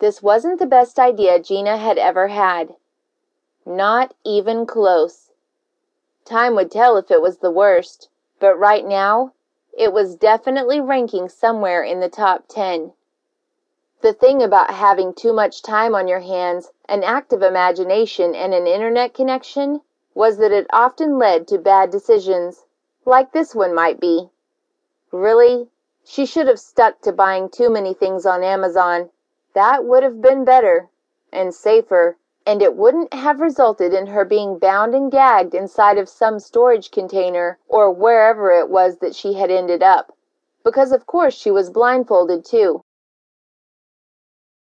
This wasn't the best idea Gina had ever had. Not even close. Time would tell if it was the worst, but right now it was definitely ranking somewhere in the top ten. The thing about having too much time on your hands, an active imagination, and an internet connection was that it often led to bad decisions, like this one might be. Really, she should have stuck to buying too many things on Amazon. That would have been better and safer, and it wouldn't have resulted in her being bound and gagged inside of some storage container or wherever it was that she had ended up. Because of course she was blindfolded too.